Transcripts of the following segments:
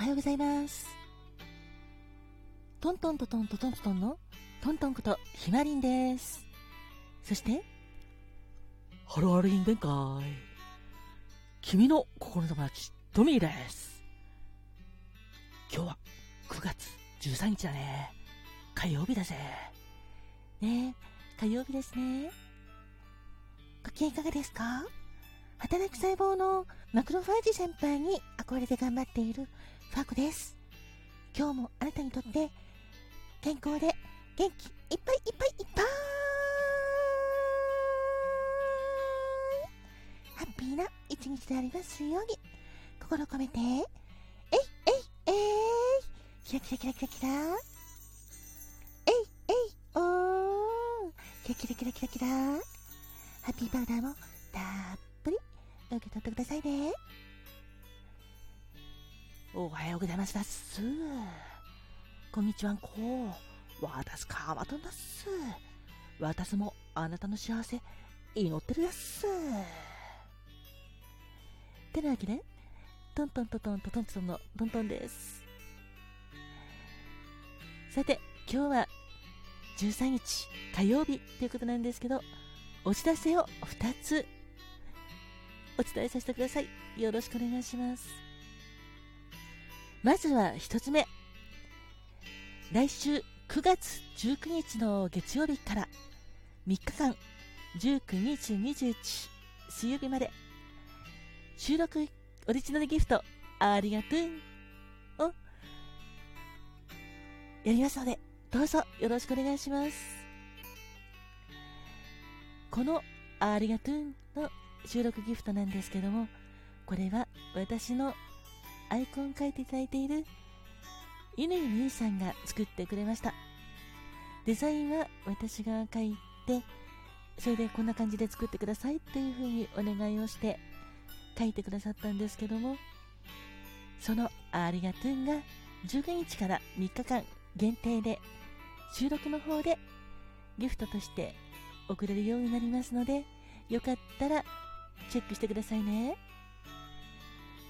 おはようございます。トントントントントントントンのトントンことひまりんです。そして、ハローハローイン弁会。君の心の友達、トミーです。今日は9月13日だね。火曜日だぜ。ねえ、火曜日ですね。ご機嫌いかがですか？働く細胞のマクロファージ先輩に憧れて頑張っているファクです。今日もあなたにとって健康で元気いっぱいいっぱいいっぱい。ハッピーな一日でありますように。心込めて。えいえいえい。キラキラキラキラキラ。えいえいおー。キラキラキラキラキラ。ハッピーパウダーもたっぷり受け取ってくださいね。おはようございますす。こんにちはんこ。私かまとんだっす。私もあなたの幸せ祈ってるやっす。てなわけで、トントントントントントントンのトントンです。さて、今日は13日火曜日ということなんですけど、お知らせを2つお伝えさせてください。よろしくお願いします。まずは1つ目。来週9月19日の月曜日から3日間、19、20、21水曜日まで収録オリジナルギフトありがとうをやりますので、どうぞよろしくお願いします。このありがとうの収録ギフトなんですけども、これは私のアイコン書いていただいている犬井美さんが作ってくれました。デザインは私が書いて、それでこんな感じで作ってくださいっていう風にお願いをして書いてくださったんですけども、そのありがとうが15日から3日間限定で収録の方でギフトとして送れるようになりますので、よかったらチェックしてくださいね。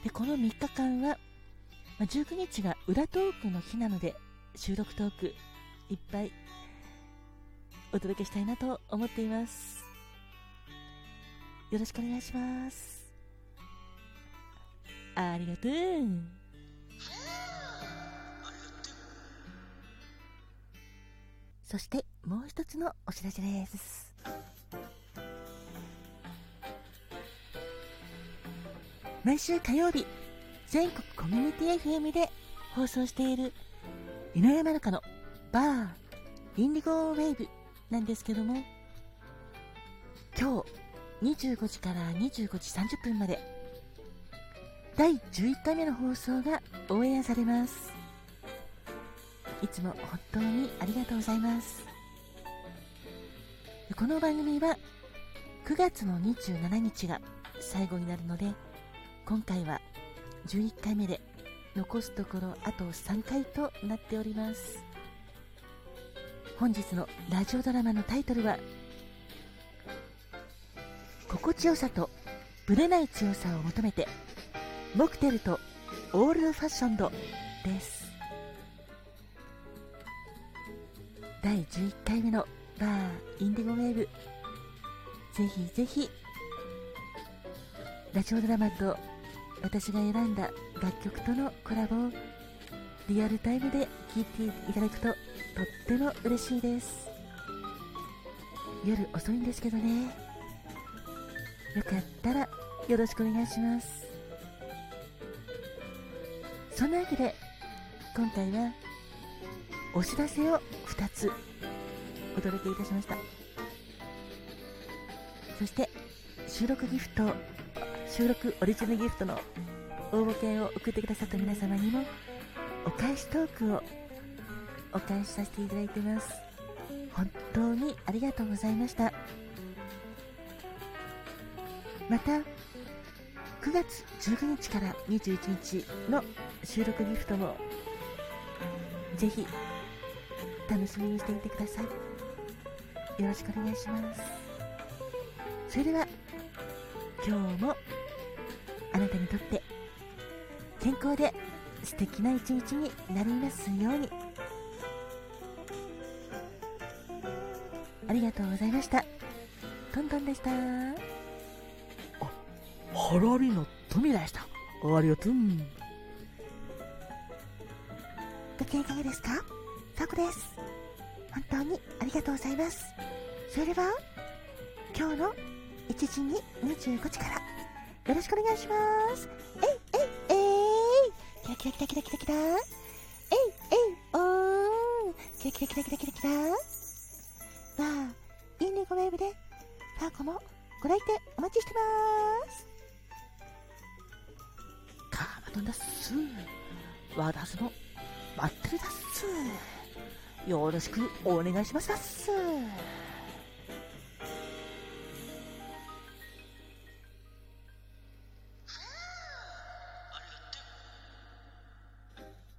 で、この3日間は、まあ、19日が裏トークの日なので、収録トークいっぱいお届けしたいなと思っています。よろしくお願いします。ありがとう。そしてもう一つのお知らせです。毎週火曜日、全国コミュニティ FM で放送している、井上まるかのバー、インディゴウェーブなんですけども、今日25時から25時30分まで、第11回目の放送がオンエアされます。いつも本当にありがとうございます。この番組は9月の27日が最後になるので、今回は11回目で残すところあと3回となっております。本日のラジオドラマのタイトルは心地よさとぶれない強さを求めてモクテルとオールドファッションドです。第11回目のバーインディゴウェーブ。ぜひぜひラジオドラマと私が選んだ楽曲とのコラボをリアルタイムで聴いていただくととっても嬉しいです夜遅いんですけどねよかったらよろしくお願いしますそんなわけで今回はお知らせを2つお届けいたしましたそして収録ギフト収録オリジナルギフトの応募券を送ってくださった皆様にもお返しトークをお返しさせていただいてます。本当にありがとうございました。また9月19日から21日の収録ギフトもぜひ楽しみにしていてください。よろしくお願いします。それでは今日もなたにとって健康で素敵な一日になりますように。ありがとうございました。トントンでした。あハラリの富でした。ありがとう。ご機嫌いかがですか？さこです。本当にありがとうございます。それでは今日の1時に25時からよろしくお願いします。えいえいえい。キラキラキラキラキラキラ。えいえいおー。キラキラキラキラキラキラ。わあいいねごウェーブで。ターコもご来店お待ちしてます。カーマトンだっす私の待ってるだっすよろしくお願いしますだっす